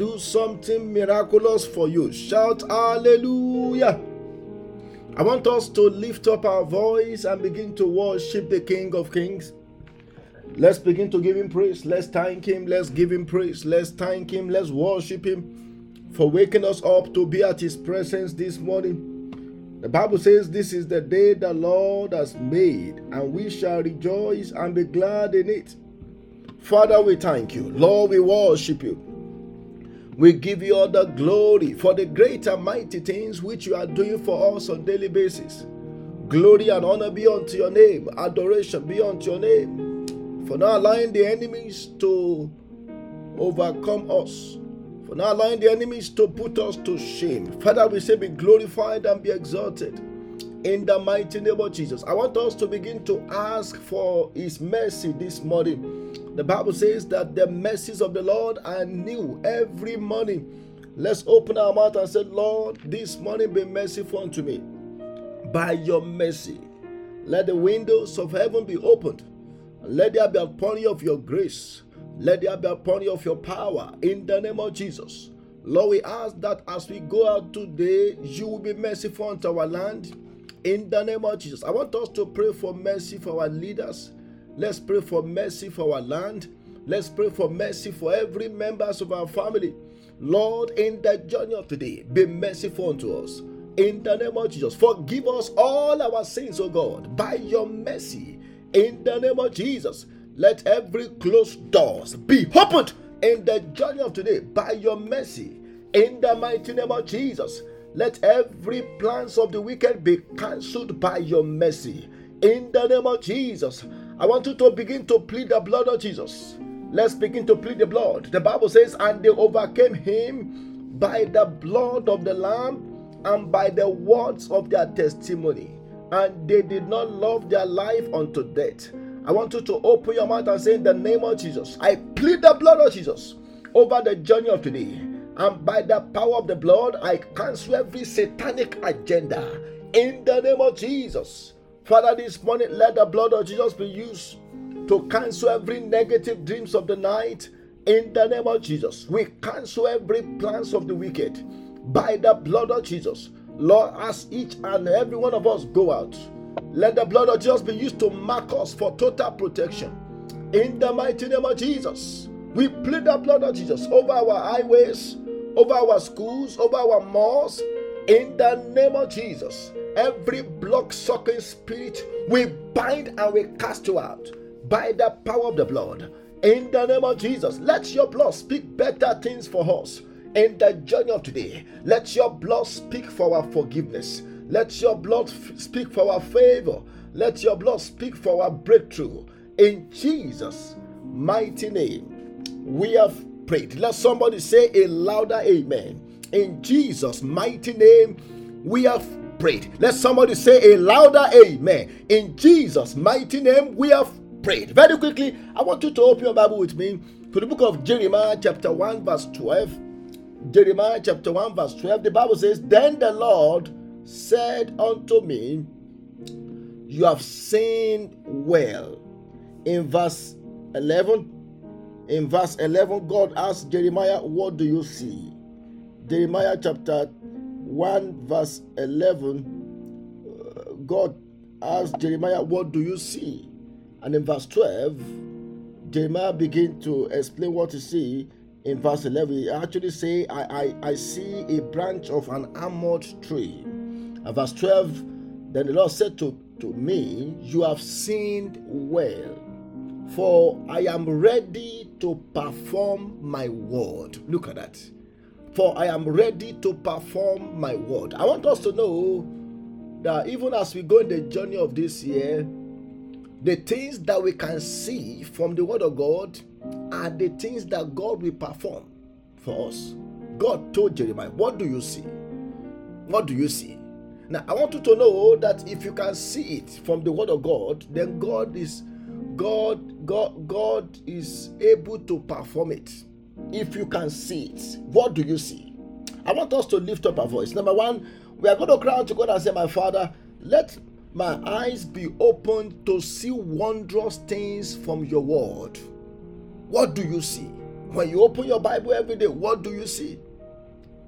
do something miraculous for you. Shout hallelujah. I want us to lift up our voice and begin to worship the King of Kings. Let's begin to give him praise. Let's thank him. Let's give him praise. Let's thank him. Let's worship him for waking us up to be at his presence this morning. The Bible says, This is the day the Lord has made, and we shall rejoice and be glad in it. Father, we thank you. Lord, we worship you. We give you all the glory for the great and mighty things which you are doing for us on daily basis. Glory and honor be unto your name. Adoration be unto your name. For not allowing the enemies to overcome us. For not allowing the enemies to put us to shame. Father, we say be glorified and be exalted. In the mighty name of Jesus. I want us to begin to ask for his mercy this morning the Bible says that the mercies of the Lord are new every morning. Let's open our mouth and say, Lord, this morning be merciful unto me. By your mercy, let the windows of heaven be opened. Let there be a pony of your grace. Let there be a pony of your power in the name of Jesus. Lord, we ask that as we go out today, you will be merciful unto our land in the name of Jesus. I want us to pray for mercy for our leaders Let's pray for mercy for our land. Let's pray for mercy for every members of our family. Lord, in the journey of today, be merciful unto us. In the name of Jesus, forgive us all our sins, O God, by your mercy. In the name of Jesus, let every closed doors be opened in the journey of today by your mercy. In the mighty name of Jesus, let every plans of the wicked be cancelled by your mercy. In the name of Jesus, I want you to begin to plead the blood of Jesus. Let's begin to plead the blood. The Bible says, and they overcame him by the blood of the Lamb and by the words of their testimony. And they did not love their life unto death. I want you to open your mouth and say, In the name of Jesus, I plead the blood of Jesus over the journey of today. And by the power of the blood, I cancel every satanic agenda in the name of Jesus. Father, this morning, let the blood of Jesus be used to cancel every negative dreams of the night. In the name of Jesus, we cancel every plans of the wicked by the blood of Jesus. Lord, as each and every one of us go out, let the blood of Jesus be used to mark us for total protection. In the mighty name of Jesus, we plead the blood of Jesus over our highways, over our schools, over our malls. In the name of Jesus, Every block sucking spirit, we bind and we cast you out by the power of the blood. In the name of Jesus, let your blood speak better things for us in the journey of today. Let your blood speak for our forgiveness. Let your blood f- speak for our favor. Let your blood speak for our breakthrough. In Jesus' mighty name, we have prayed. Let somebody say a louder amen. In Jesus' mighty name, we have prayed. Let somebody say a louder amen. In Jesus' mighty name, we have prayed. Very quickly, I want you to open your Bible with me to the book of Jeremiah, chapter 1, verse 12. Jeremiah chapter 1, verse 12. The Bible says, Then the Lord said unto me, You have sinned well. In verse 11, in verse 11, God asked Jeremiah, What do you see? Jeremiah chapter 1 verse 11, uh, God asked Jeremiah, What do you see? And in verse 12, Jeremiah began to explain what he see. In verse 11, he actually say, I, I, I see a branch of an almond tree. And verse 12, then the Lord said to, to me, You have sinned well, for I am ready to perform my word. Look at that for I am ready to perform my word. I want us to know that even as we go in the journey of this year, the things that we can see from the word of God are the things that God will perform for us. God told Jeremiah, What do you see? What do you see? Now, I want you to know that if you can see it from the word of God, then God is God God God is able to perform it if you can see it, what do you see? I want us to lift up our voice. Number one, we are going to cry out to God and say, My Father, let my eyes be opened to see wondrous things from your word. What do you see? When you open your Bible every day, what do you see?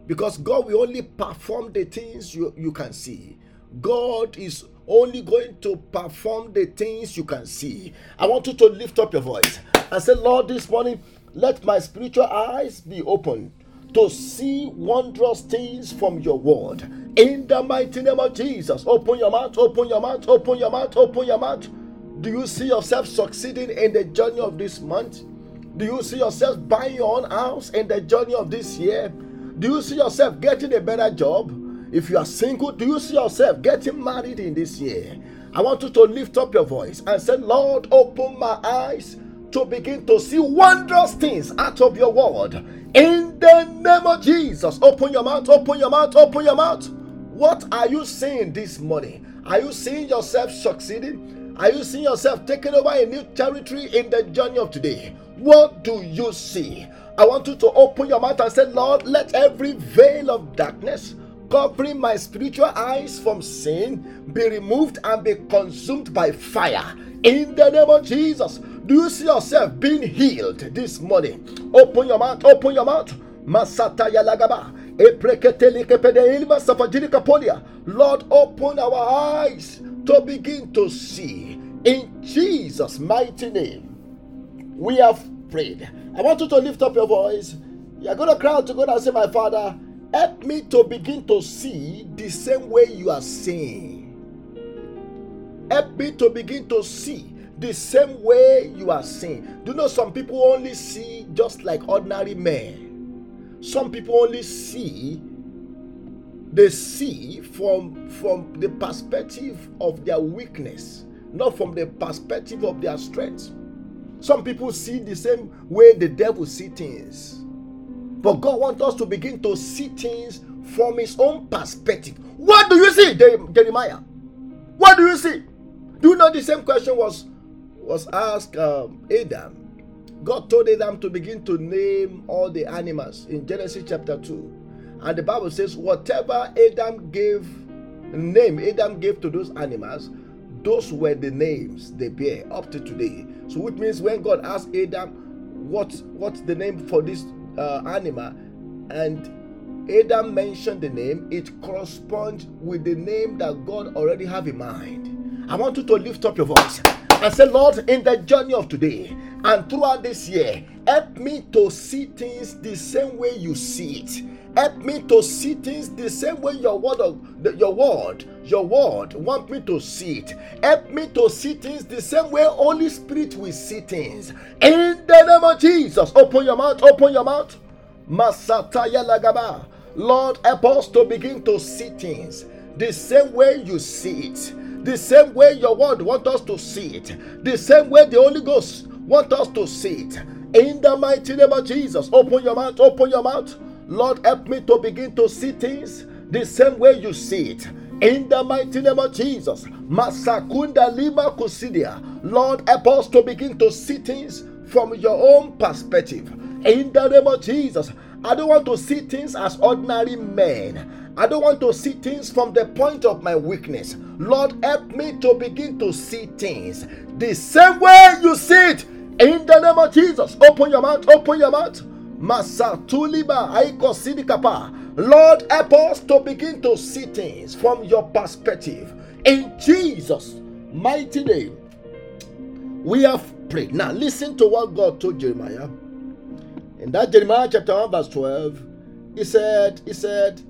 Because God will only perform the things you, you can see. God is only going to perform the things you can see. I want you to lift up your voice and say, Lord, this morning, let my spiritual eyes be open to see wondrous things from your word. In the mighty name of Jesus, open your mouth, open your mouth, open your mouth, open your mouth. Do you see yourself succeeding in the journey of this month? Do you see yourself buying your own house in the journey of this year? Do you see yourself getting a better job? If you are single, do you see yourself getting married in this year? I want you to lift up your voice and say, Lord, open my eyes to begin to see wondrous things out of your word. In the name of Jesus, open your mouth, open your mouth, open your mouth. What are you seeing this morning? Are you seeing yourself succeeding? Are you seeing yourself taking over a new territory in the journey of today? What do you see? I want you to open your mouth and say, Lord, let every veil of darkness covering my spiritual eyes from sin be removed and be consumed by fire. In the name of Jesus, do you see yourself being healed this morning? Open your mouth, open your mouth. Masata Yalagaba. Lord, open our eyes to begin to see. In Jesus' mighty name, we have prayed. I want you to lift up your voice. You're going to cry out to God and say, My Father, Help me to begin to see the same way you are seeing. Help me to begin to see the same way you are seeing. Do you know some people only see just like ordinary men? Some people only see they see from from the perspective of their weakness, not from the perspective of their strength. Some people see the same way the devil see things. But God wants us to begin to see things from His own perspective. What do you see, Jeremiah? What do you see? Do you know the same question was was asked um, Adam? God told Adam to begin to name all the animals in Genesis chapter 2. And the Bible says, whatever Adam gave, name Adam gave to those animals, those were the names they bear up to today. So, which means when God asked Adam, what what's the name for this uh, animal and Adam mentioned the name, it corresponds with the name that God already have in mind. I want you to lift up your voice and say, Lord, in the journey of today and throughout this year, help me to see things the same way you see it. Help me to see things the same way your word, your word, your word want me to see it. Help me to see things the same way Holy Spirit will see things. In the name of Jesus, open your mouth, open your mouth. Masataya lagaba. Lord, help us to begin to see things the same way you see it, the same way your word want us to see it, the same way the Holy Ghost want us to see it. In the mighty name of Jesus, open your mouth, open your mouth. Lord, help me to begin to see things the same way you see it. In the mighty name of Jesus, Masakunda Lima Kusidia. Lord, help us to begin to see things from your own perspective. In the name of Jesus, I don't want to see things as ordinary men. I don't want to see things from the point of my weakness. Lord, help me to begin to see things the same way you see it. In the name of Jesus, open your mouth, open your mouth. Masatuliba Aikosidikapa. Lord, help us to begin to see things from your perspective. In Jesus' mighty name, we have prayed. Now, listen to what God told Jeremiah. In that Jeremiah chapter 1, verse 12, he said, He said,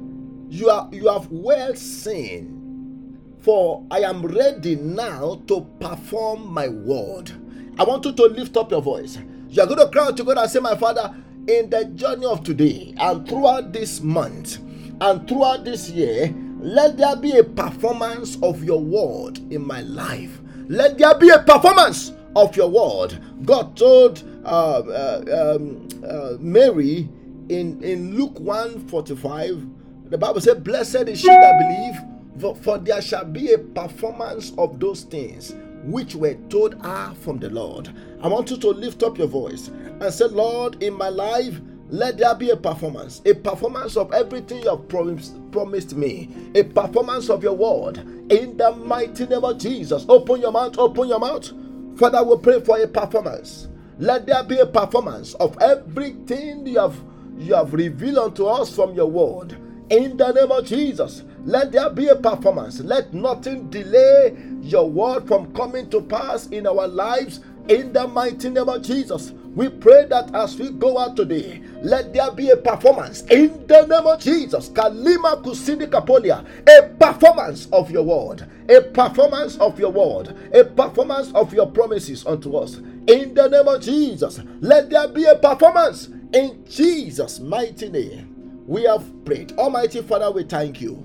You are you have well seen, for I am ready now to perform my word. I want you to lift up your voice. You are going to cry out to God and say, My Father, in the journey of today and throughout this month and throughout this year, let there be a performance of your word in my life. Let there be a performance of your word. God told uh, uh, um, uh, Mary in, in Luke 1 45, the Bible said, Blessed is she that believe, for, for there shall be a performance of those things which were told her from the Lord. I want you to lift up your voice and say, Lord, in my life, let there be a performance, a performance of everything you have promised, promised me, a performance of your word. In the mighty name of Jesus, open your mouth, open your mouth. Father, we pray for a performance. Let there be a performance of everything you have you have revealed unto us from your word. In the name of Jesus, let there be a performance. Let nothing delay your word from coming to pass in our lives. In the mighty name of Jesus, we pray that as we go out today, let there be a performance in the name of Jesus. Kalima Kusini Kapolia, a performance of your word, a performance of your word, a performance of your promises unto us. In the name of Jesus, let there be a performance in Jesus' mighty name. We have prayed. Almighty Father, we thank you.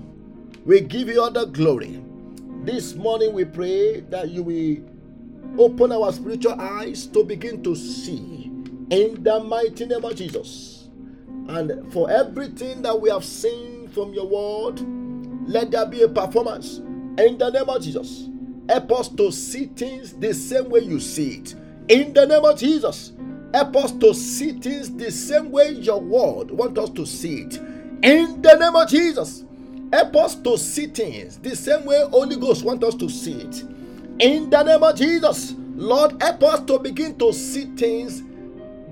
We give you all the glory. This morning we pray that you will open our spiritual eyes to begin to see in the mighty name of Jesus. And for everything that we have seen from your word, let there be a performance in the name of Jesus. Help us to see things the same way you see it. In the name of Jesus, help us to see things the same way your word want us to see it. In the name of Jesus, Help us to see things the same way Holy Ghost want us to see it. In the name of Jesus, Lord, help us to begin to see things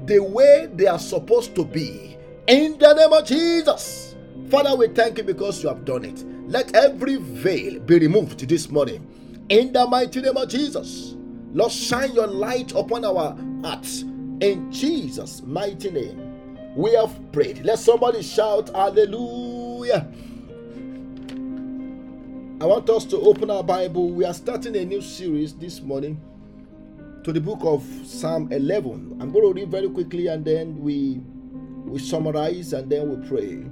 the way they are supposed to be. In the name of Jesus. Father, we thank you because you have done it. Let every veil be removed this morning. In the mighty name of Jesus. Lord, shine your light upon our hearts. In Jesus' mighty name. We have prayed. Let somebody shout, Hallelujah. I want us to open our Bible. We are starting a new series this morning to the book of Psalm 11. I'm going to read very quickly and then we we summarize and then we pray.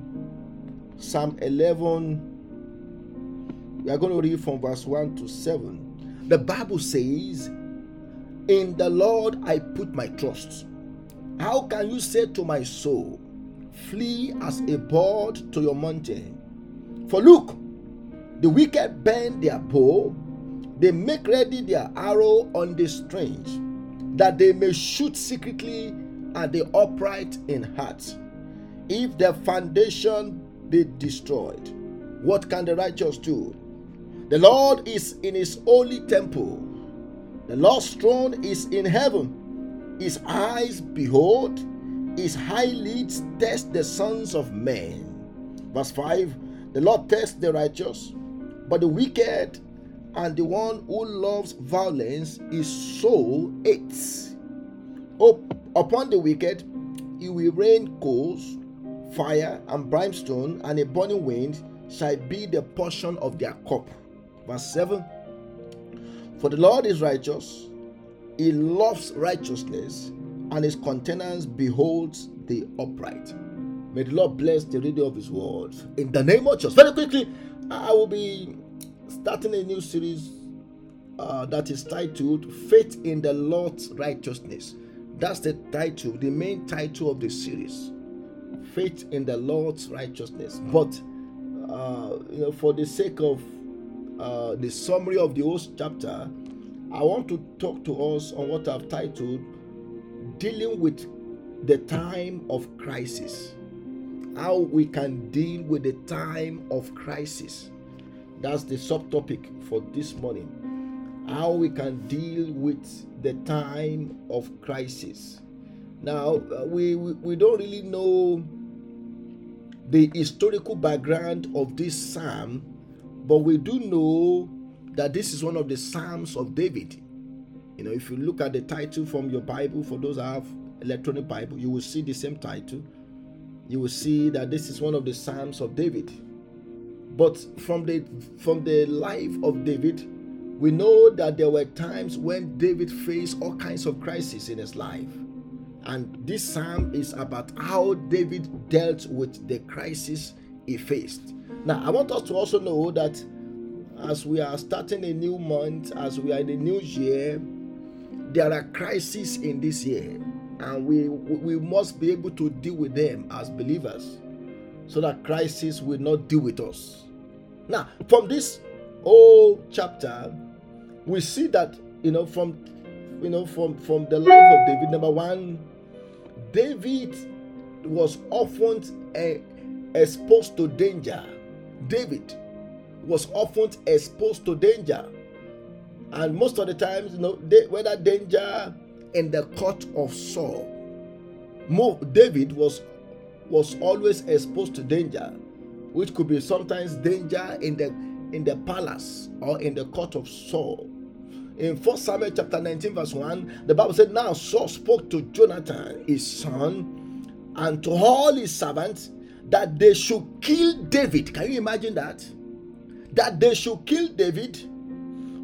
Psalm 11 we are going to read from verse 1 to 7. The Bible says, "In the Lord I put my trust." How can you say to my soul, "Flee as a bird to your mountain"? For look, the wicked bend their bow, they make ready their arrow on the strings, that they may shoot secretly at the upright in heart. If their foundation be destroyed, what can the righteous do? The Lord is in his holy temple. The Lord's throne is in heaven. His eyes behold, his high lids test the sons of men. Verse 5 The Lord tests the righteous but the wicked and the one who loves violence is so hates. Up upon the wicked, he will rain coals, fire, and brimstone, and a burning wind shall be the portion of their cup. Verse 7 For the Lord is righteous, he loves righteousness, and his countenance beholds the upright. May the Lord bless the reading of his word. In the name of Jesus. Very quickly, I will be starting a new series uh, that is titled Faith in the Lord's Righteousness. That's the title, the main title of the series. Faith in the Lord's Righteousness. But, uh, you know, for the sake of uh, the summary of the whole chapter, I want to talk to us on what I've titled Dealing with the Time of Crisis how we can deal with the time of crisis. That's the subtopic for this morning. How we can deal with the time of crisis. Now, uh, we, we, we don't really know the historical background of this psalm, but we do know that this is one of the psalms of David. You know, if you look at the title from your Bible, for those that have electronic Bible, you will see the same title you will see that this is one of the Psalms of David. But from the from the life of David, we know that there were times when David faced all kinds of crises in his life. And this psalm is about how David dealt with the crisis he faced. Now, I want us to also know that as we are starting a new month, as we are in a new year, there are crises in this year and we we must be able to deal with them as believers so that crisis will not deal with us. Now from this whole chapter we see that you know from you know from from the life of david number one david was often uh, exposed to danger david was often exposed to danger and most of the times you know whether danger in the court of Saul. David was was always exposed to danger, which could be sometimes danger in the in the palace or in the court of Saul. In 1 Samuel chapter 19, verse 1, the Bible said, Now Saul spoke to Jonathan, his son, and to all his servants that they should kill David. Can you imagine that? That they should kill David.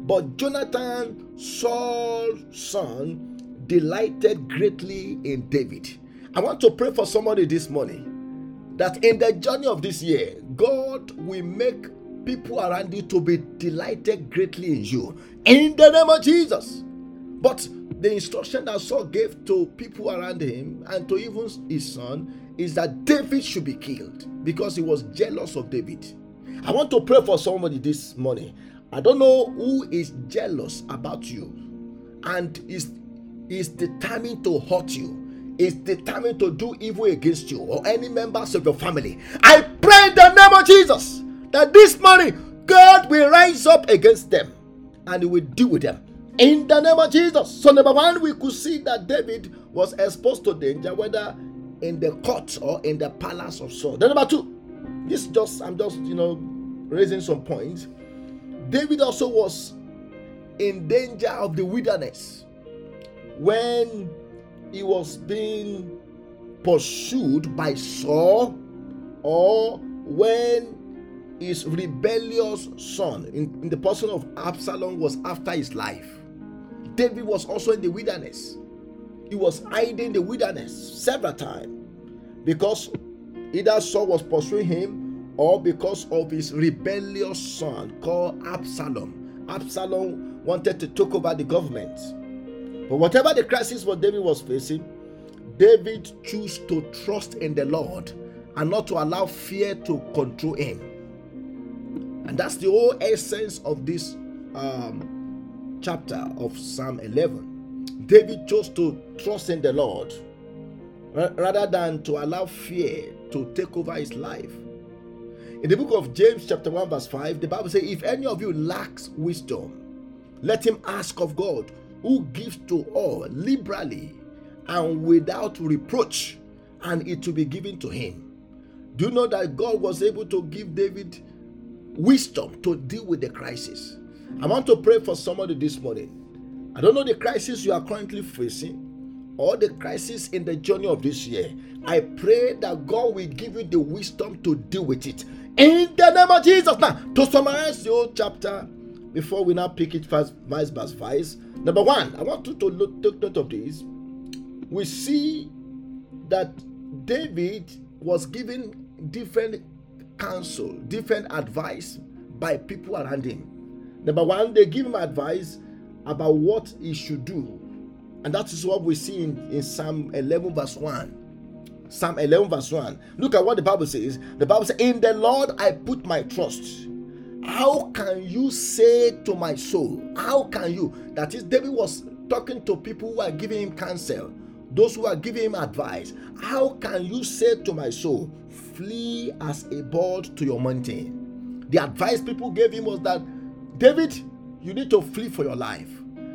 But Jonathan, Saul's son, delighted greatly in David. I want to pray for somebody this morning that in the journey of this year, God will make people around you to be delighted greatly in you. In the name of Jesus. But the instruction that Saul gave to people around him and to even his son is that David should be killed because he was jealous of David. I want to pray for somebody this morning. I don't know who is jealous about you and is is determined to hurt you, is determined to do evil against you or any members of your family. I pray in the name of Jesus that this morning God will rise up against them and he will deal with them in the name of Jesus. So, number one, we could see that David was exposed to danger, whether in the court or in the palace of Saul. Then, number two, this just I'm just you know raising some points. David also was in danger of the wilderness when he was being pursued by Saul or when his rebellious son in, in the person of Absalom was after his life. David was also in the wilderness. He was hiding in the wilderness several times because either Saul was pursuing him or because of his rebellious son called Absalom. Absalom wanted to take over the government. But whatever the crisis what David was facing, David chose to trust in the Lord and not to allow fear to control him. And that's the whole essence of this um, chapter of Psalm 11. David chose to trust in the Lord rather than to allow fear to take over his life. In the book of James, chapter 1, verse 5, the Bible says, If any of you lacks wisdom, let him ask of God, who gives to all liberally and without reproach, and it will be given to him. Do you know that God was able to give David wisdom to deal with the crisis. I want to pray for somebody this morning. I don't know the crisis you are currently facing or the crisis in the journey of this year. I pray that God will give you the wisdom to deal with it. In the name of Jesus. Now, to summarize the whole chapter before we now pick it first, by verse. Number one, I want you to look, take note of this. We see that David was given different counsel, different advice by people around him. Number one, they give him advice about what he should do. And that is what we see in, in Psalm 11, verse 1. Psalm 11, verse 1. Look at what the Bible says. The Bible says, In the Lord I put my trust. How can you say to my soul? How can you? That is, David was talking to people who are giving him counsel, those who are giving him advice. How can you say to my soul, flee as a bird to your mountain. The advice people gave him was that David, you need to flee for your life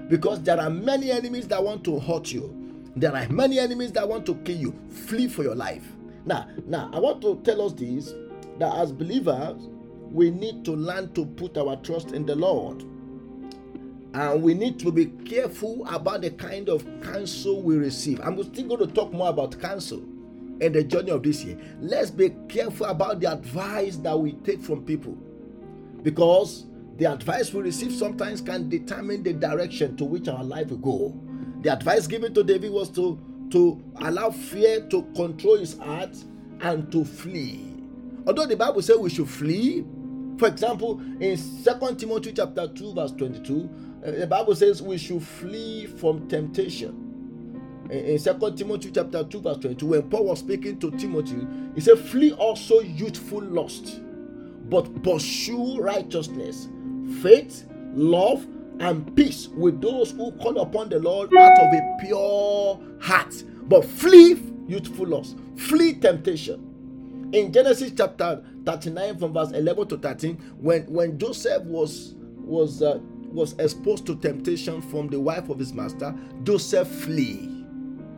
because there are many enemies that want to hurt you. There are many enemies that want to kill you. Flee for your life. Now, now I want to tell us this that as believers, we need to learn to put our trust in the Lord. And we need to be careful about the kind of counsel we receive. I'm still going to talk more about counsel in the journey of this year, let's be careful about the advice that we take from people because the advice we receive sometimes can determine the direction to which our life will go. The advice given to David was to, to allow fear to control his heart and to flee. Although the Bible says we should flee, for example, in Second Timothy chapter 2, verse 22, uh, the Bible says we should flee from temptation in Second Timothy chapter 2, verse 22, when Paul was speaking to Timothy, he said, Flee also youthful lust, but pursue righteousness, faith, love, and peace with those who call upon the Lord out of a pure heart. But flee youthful lust, flee temptation. In Genesis chapter 39, from verse 11 to 13, when, when Joseph was was uh, was exposed to temptation from the wife of his master, Joseph flee.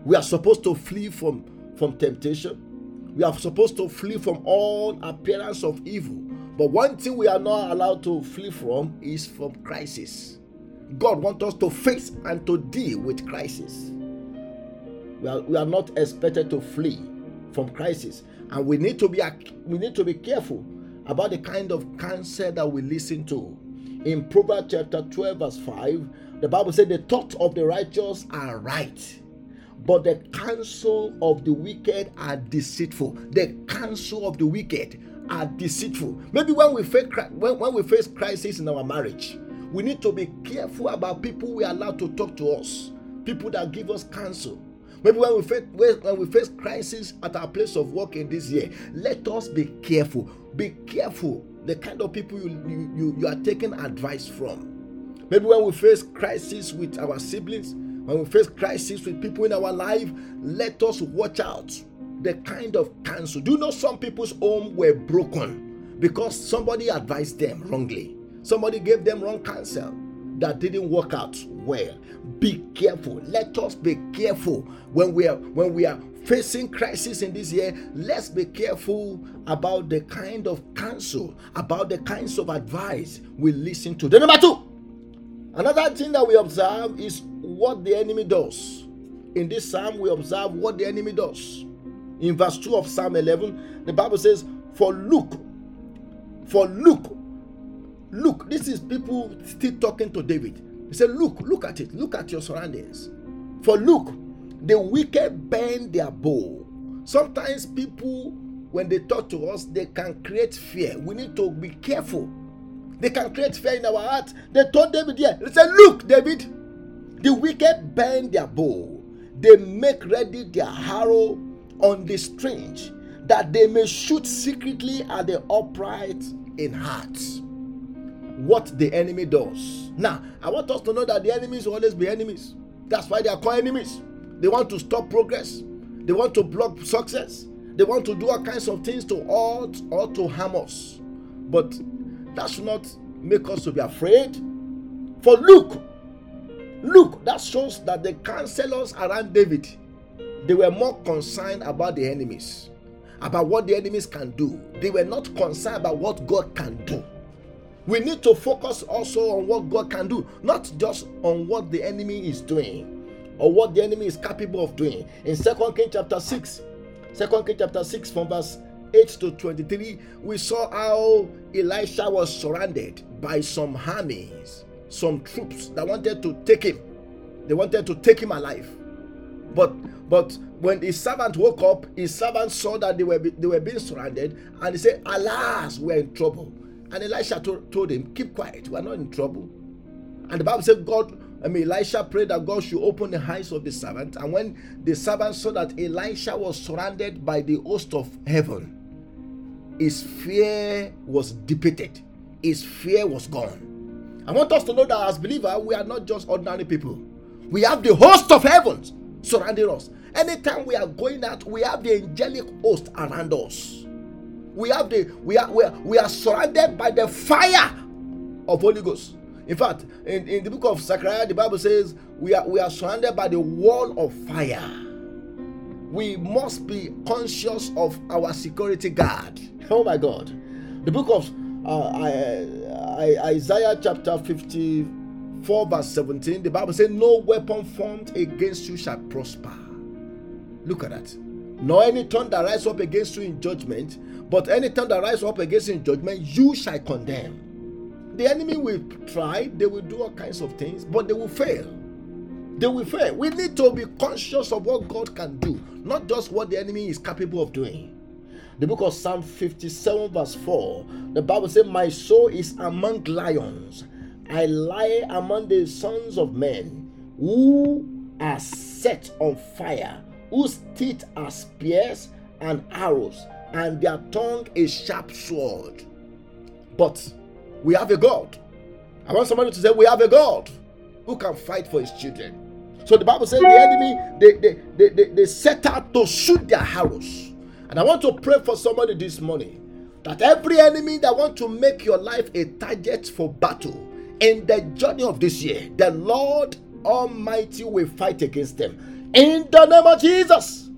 We are supposed to flee from, from temptation. We are supposed to flee from all appearance of evil. But one thing we are not allowed to flee from is from crisis. God wants us to face and to deal with crisis. We are, we are not expected to flee from crisis, and we need to be we need to be careful about the kind of counsel that we listen to. In Proverbs chapter 12, verse 5, the Bible said, The thoughts of the righteous are right, but the counsel of the wicked are deceitful. The counsel of the wicked are deceitful. Maybe when we face when, when we face crisis in our marriage, we need to be careful about people we allow to talk to us, people that give us counsel. Maybe when we face when we face crisis at our place of work in this year, let us be careful. Be careful the kind of people you, you, you, you are taking advice from. Maybe when we face crisis with our siblings, when we face crisis with people in our life, let us watch out the kind of counsel. Do you know some people's home were broken because somebody advised them wrongly? Somebody gave them wrong counsel that didn't work out well. Be careful. Let us be careful when we are when we are facing crisis in this year. Let's be careful about the kind of counsel, about the kinds of advice we listen to. The number two, another thing that we observe is what the enemy does. In this psalm, we observe what the enemy does. In verse 2 of Psalm 11, the Bible says, For look, for look, look, this is people still talking to David. He said, Look, look at it, look at your surroundings. For look, the wicked bend their bow. Sometimes people, when they talk to us, they can create fear. We need to be careful. They can create fear in our heart. They told David here, they said, Look, David, the wicked bend their bow. They make ready their arrow on the strange, that they may shoot secretly at the upright in heart. What the enemy does. Now, I want us to know that the enemies will always be enemies. That's why they are called enemies. They want to stop progress, they want to block success, they want to do all kinds of things to hurt or to harm us. But that should not make us to be afraid. For look, look, that shows that the counselors around David they were more concerned about the enemies, about what the enemies can do. They were not concerned about what God can do. We need to focus also on what God can do, not just on what the enemy is doing or what the enemy is capable of doing. In Second King chapter 6, 2 King chapter 6 from verse 8 to 23, we saw how Elisha was surrounded by some armies, some troops that wanted to take him. They wanted to take him alive. But but when his servant woke up, his servant saw that they were they were being surrounded, and he said, "Alas, we're in trouble." And Elisha told, told him, "Keep quiet. We are not in trouble." And the Bible said, "God." I mean, Elisha prayed that God should open the eyes of the servant. And when the servant saw that Elisha was surrounded by the host of heaven, his fear was dissipated. His fear was gone. I want us to know that as believers, we are not just ordinary people. We have the host of heavens surrounding us. Anytime we are going out, we have the angelic host around us. We have the we are we are, we are surrounded by the fire of Holy Ghost. In fact, in, in the book of Zechariah, the Bible says we are we are surrounded by the wall of fire. We must be conscious of our security guard. Oh my God. The book of uh, Isaiah chapter 54, verse 17, the Bible says, No weapon formed against you shall prosper. Look at that. Nor any tongue that rise up against you in judgment, but any tongue that rise up against you in judgment, you shall condemn. The enemy will try, they will do all kinds of things, but they will fail. They will fail. We need to be conscious of what God can do, not just what the enemy is capable of doing. The book of Psalm 57, verse 4, the Bible says, My soul is among lions. I lie among the sons of men who are set on fire whose teeth are spears and arrows, and their tongue a sharp sword. But we have a God. I want somebody to say, We have a God who can fight for his children. So the Bible says the enemy, they, they, they, they, they set out to shoot their arrows. And I want to pray for somebody this morning that every enemy that want to make your life a target for battle in the journey of this year, the Lord Almighty will fight against them. In the name of Jesus.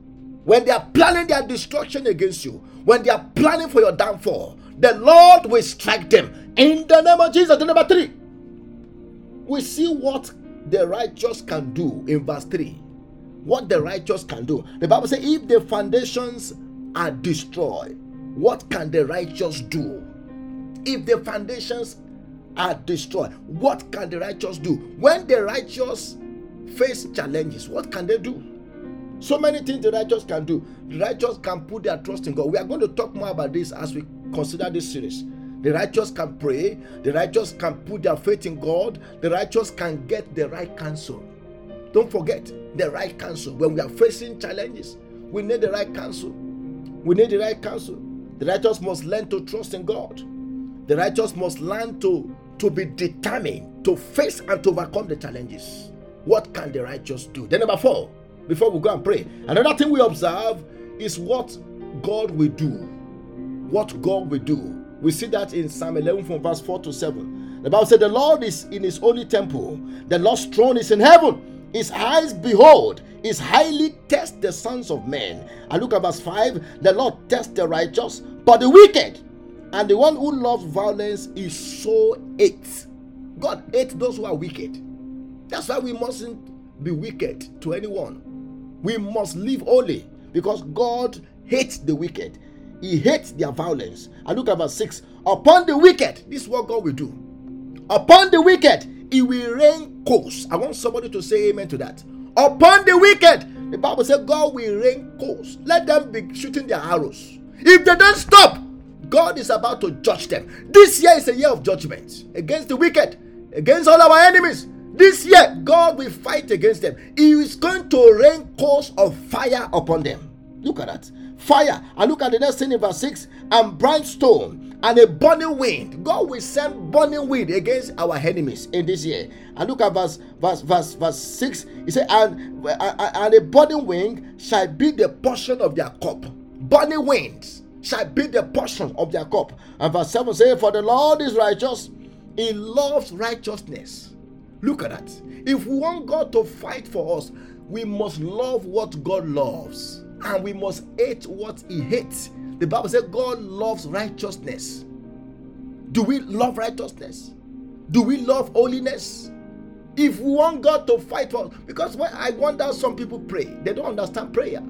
When they are planning their destruction against you, when they are planning for your downfall, the Lord will strike them. In the name of Jesus. The number three, we see what the righteous can do in verse 3. What the righteous can do. The Bible says, if the foundations are destroyed, what can the righteous do? If the foundations are destroyed, what can the righteous do? When the righteous face challenges, what can they do? So many things the righteous can do. The righteous can put their trust in God. We are going to talk more about this as we consider this series. The righteous can pray, the righteous can put their faith in God, the righteous can get the right counsel. Don't forget the right counsel. When we are facing challenges, we need the right counsel. We need the right counsel. The righteous must learn to trust in God. The righteous must learn to, to be determined to face and to overcome the challenges. What can the righteous do? Then, number four, before we go and pray, another thing we observe is what God will do. What God will do. We see that in Psalm 11 from verse 4 to 7. The Bible said, The Lord is in his holy temple, the Lord's throne is in heaven. His eyes behold, his highly test the sons of men. And look at verse 5 the Lord tests the righteous, but the wicked and the one who loves violence is so hate. God hates those who are wicked. That's why we mustn't be wicked to anyone. We must live holy because God hates the wicked. He hates their violence. And look at verse 6. Upon the wicked, this is what God will do. Upon the wicked, he will rain coals. I want somebody to say amen to that. Upon the wicked, the Bible says God will rain coals. Let them be shooting their arrows. If they don't stop, God is about to judge them. This year is a year of judgment against the wicked, against all our enemies. This year, God will fight against them. He is going to rain coals of fire upon them. Look at that. Fire. And look at the next thing in verse 6 and bright brimstone and a burning wind. God will send burning wind against our enemies in this year. And look at verse verse verse verse 6. He said, and, and a burning wind shall be the portion of their cup. Burning winds shall be the portion of their cup. And verse 7 says, For the Lord is righteous, he loves righteousness. Look at that. If we want God to fight for us, we must love what God loves and we must hate what he hates. The Bible says God loves righteousness. Do we love righteousness? Do we love holiness? If we want God to fight for us, because when I wonder some people pray, they don't understand prayer.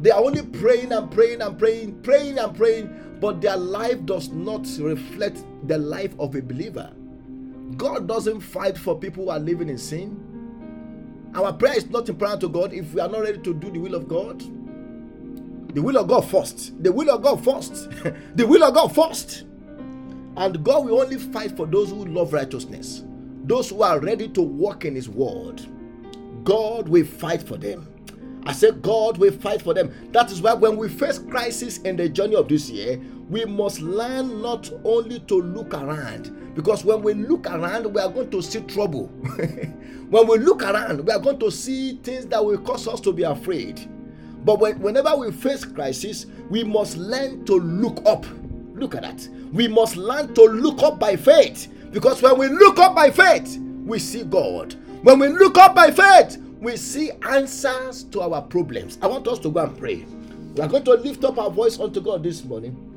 They are only praying and praying and praying, praying and praying, but their life does not reflect the life of a believer. God doesn't fight for people who are living in sin. Our prayer is not important to God if we are not ready to do the will of God. The will of God first. The will of God first. the will of God first. And God will only fight for those who love righteousness, those who are ready to walk in His word. God will fight for them. I said, God will fight for them. That is why when we face crisis in the journey of this year, we must learn not only to look around, because when we look around, we are going to see trouble. when we look around, we are going to see things that will cause us to be afraid. But when, whenever we face crisis, we must learn to look up. Look at that. We must learn to look up by faith. Because when we look up by faith, we see God. When we look up by faith, we see answers to our problems. I want us to go and pray. We are going to lift up our voice unto God this morning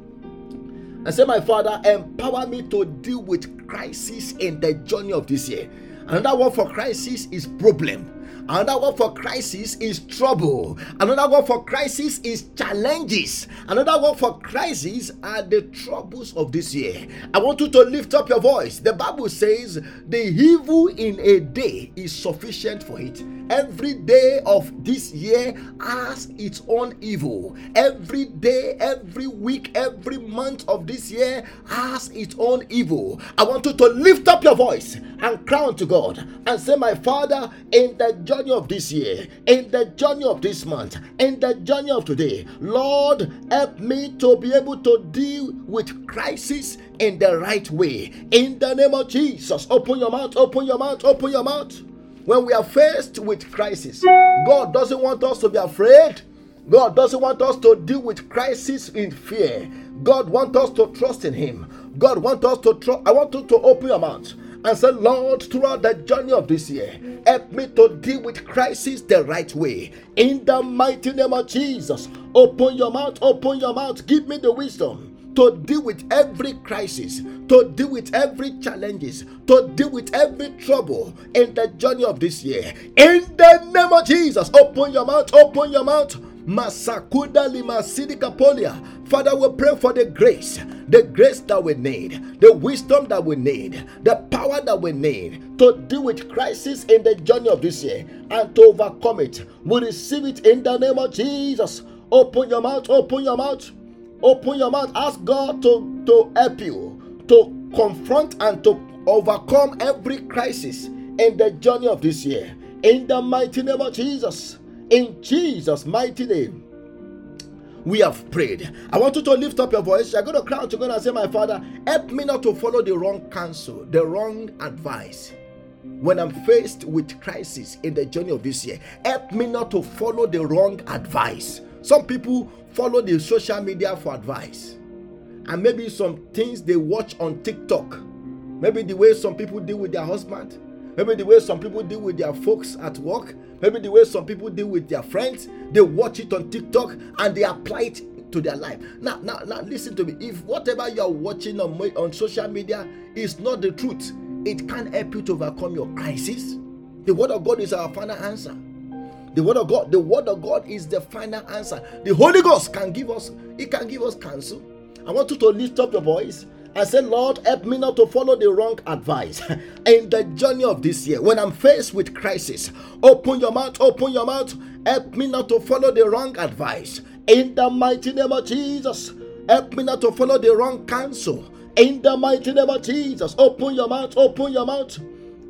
and say, My Father, empower me to deal with crisis in the journey of this year. Another word for crisis is problem. Another word for crisis is trouble. Another word for crisis is challenges. Another word for crisis are the troubles of this year. I want you to lift up your voice. The Bible says, The evil in a day is sufficient for it. Every day of this year has its own evil. Every day, every week, every month of this year has its own evil. I want you to lift up your voice and crown to God and say, My Father, in the journey of this year, in the journey of this month, in the journey of today, Lord, help me to be able to deal with crisis in the right way. In the name of Jesus, open your mouth, open your mouth, open your mouth. When we are faced with crisis, God doesn't want us to be afraid. God doesn't want us to deal with crisis in fear. God wants us to trust in Him. God wants us to trust. I want you to open your mouth and say, Lord, throughout the journey of this year, help me to deal with crisis the right way. In the mighty name of Jesus, open your mouth, open your mouth, give me the wisdom to deal with every crisis, to deal with every challenges, to deal with every trouble in the journey of this year. In the name of Jesus, open your mouth, open your mouth. Masakuda lima sidikapolia. Father, we pray for the grace, the grace that we need, the wisdom that we need, the power that we need to deal with crisis in the journey of this year and to overcome it. We receive it in the name of Jesus. Open your mouth, open your mouth. Open your mouth. Ask God to, to help you to confront and to overcome every crisis in the journey of this year. In the mighty name of Jesus. In Jesus' mighty name. We have prayed. I want you to lift up your voice. You're going to cry out to God and say, My Father, help me not to follow the wrong counsel, the wrong advice when I'm faced with crisis in the journey of this year, help me not to follow the wrong advice. Some people follow the social media for advice. And maybe some things they watch on TikTok. Maybe the way some people deal with their husband. Maybe the way some people deal with their folks at work. Maybe the way some people deal with their friends. They watch it on TikTok and they apply it to their life. Now, now, now, listen to me. If whatever you are watching on, on social media is not the truth, it can't help you to overcome your crisis. The word of God is our final answer. The word of God, the word of God is the final answer. The Holy Ghost can give us, it can give us counsel. I want you to lift up your voice and say, Lord, help me not to follow the wrong advice in the journey of this year. When I'm faced with crisis, open your mouth, open your mouth. Help me not to follow the wrong advice in the mighty name of Jesus. Help me not to follow the wrong counsel in the mighty name of Jesus. Open your mouth, open your mouth.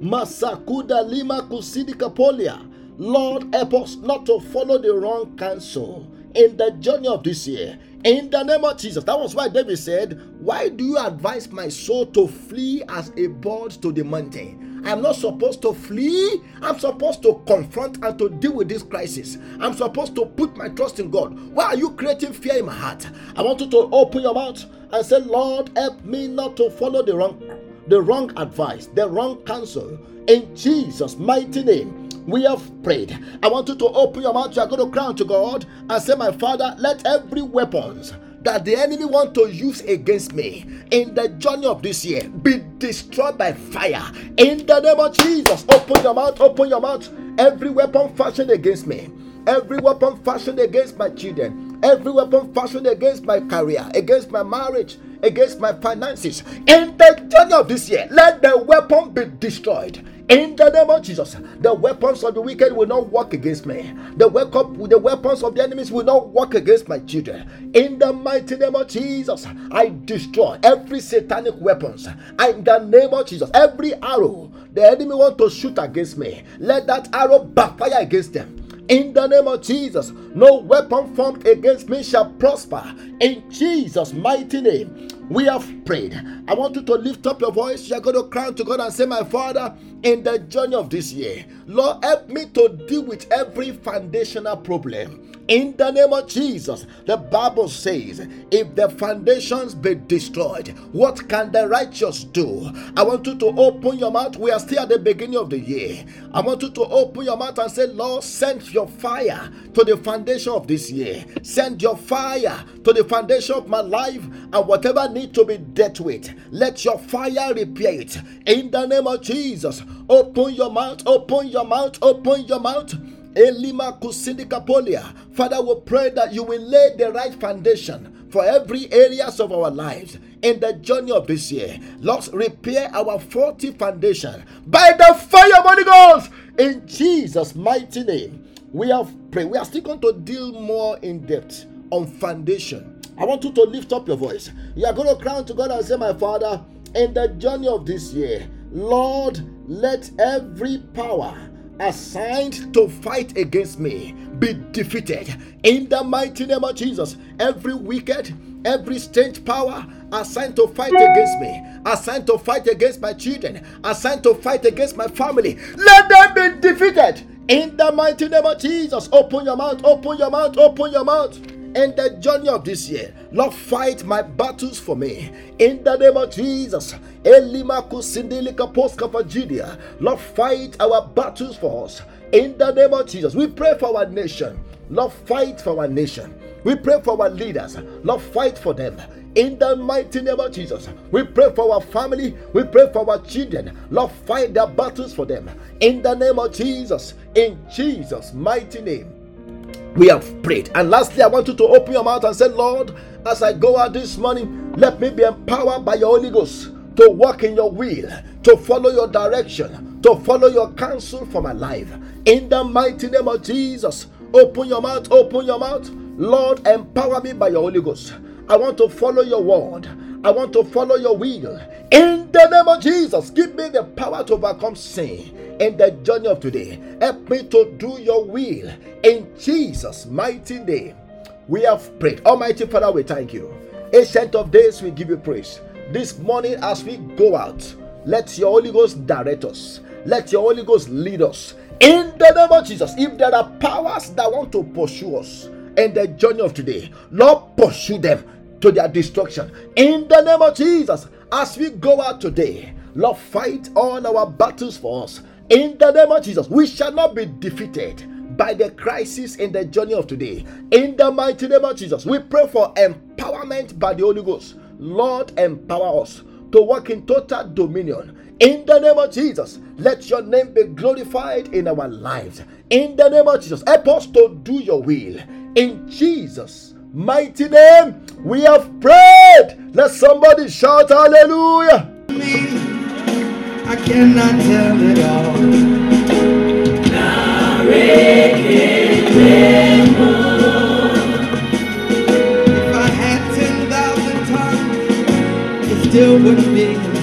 Masakuda lima kusidika polia. Lord, help us not to follow the wrong counsel in the journey of this year. In the name of Jesus. That was why David said, Why do you advise my soul to flee as a bird to the mountain? I'm not supposed to flee. I'm supposed to confront and to deal with this crisis. I'm supposed to put my trust in God. Why are you creating fear in my heart? I want you to open your mouth and say, Lord, help me not to follow the wrong, the wrong advice, the wrong counsel. In Jesus' mighty name we have prayed. I want you to open your mouth. You are going to cry to God and say, My Father, let every weapons that the enemy want to use against me in the journey of this year be destroyed by fire. In the name of Jesus, open your mouth, open your mouth. Every weapon fashioned against me, every weapon fashioned against my children, every weapon fashioned against my career, against my marriage, against my finances, in the journey of this year, let the weapon be destroyed in the name of Jesus, the weapons of the wicked will not work against me. The weapon, the weapons of the enemies will not work against my children. In the mighty name of Jesus, I destroy every satanic weapons. In the name of Jesus, every arrow the enemy want to shoot against me, let that arrow backfire against them. In the name of Jesus, no weapon formed against me shall prosper. In Jesus' mighty name, we have prayed. I want you to lift up your voice. You're going to cry to God and say, My Father, in the journey of this year, Lord, help me to deal with every foundational problem in the name of Jesus, the Bible says, if the foundations be destroyed, what can the righteous do? I want you to open your mouth. We are still at the beginning of the year. I want you to open your mouth and say, Lord, send your fire to the foundation of this year. Send your fire to the foundation of my life and whatever need to be dealt with. Let your fire repair it. In the name of Jesus, open your mouth, open your mouth, open your mouth. Elima Kusindikapolia. Father, we pray that you will lay the right foundation for every areas of our lives in the journey of this year. Lord, repair our faulty foundation by the fire of Holy Ghost in Jesus' mighty name. We have prayed. We are still going to deal more in depth on foundation. I want you to lift up your voice. You are going to cry to God and say, My Father, in the journey of this year, Lord, let every power assigned to fight against me be defeated in the mighty name of Jesus. Every wicked, every strange power assigned to fight against me, assigned to fight against my children, assigned to fight against my family, let them be defeated in the mighty name of Jesus. Open your mouth, open your mouth, open your mouth. In the journey of this year. Lord, fight my battles for me. In the name of Jesus. Lord, fight our battles for us. In the name of Jesus. We pray for our nation. Lord, fight for our nation. We pray for our leaders. Lord, fight for them. In the mighty name of Jesus, we pray for our family. We pray for our children. Lord, fight their battles for them. In the name of Jesus, in Jesus' mighty name, we have prayed. And lastly, I want you to open your mouth and say, Lord, as I go out this morning, let me be empowered by your Holy Ghost to walk in your will, to follow your direction, to follow your counsel for my life. In the mighty name of Jesus, open your mouth, open your mouth. Lord, empower me by your Holy Ghost. I want to follow your word. I want to follow your will. In the name of Jesus, give me the power to overcome sin in the journey of today. Help me to do your will. In Jesus' mighty name, we have prayed. Almighty Father, we thank you. Ancient of days, we give you praise. This morning, as we go out, let your Holy Ghost direct us. Let your Holy Ghost lead us. In the name of Jesus, if there are powers that want to pursue us, in the journey of today. Lord, pursue them to their destruction. In the name of Jesus, as we go out today, Lord, fight all our battles for us. In the name of Jesus, we shall not be defeated by the crisis in the journey of today. In the mighty name of Jesus, we pray for empowerment by the Holy Ghost. Lord, empower us to walk in total dominion. In the name of Jesus, let your name be glorified in our lives. In the name of Jesus, help us to do your will. In Jesus' mighty name, we have prayed. Let somebody shout hallelujah. I cannot tell it all. If I had 10,000 tongues, it still wouldn't be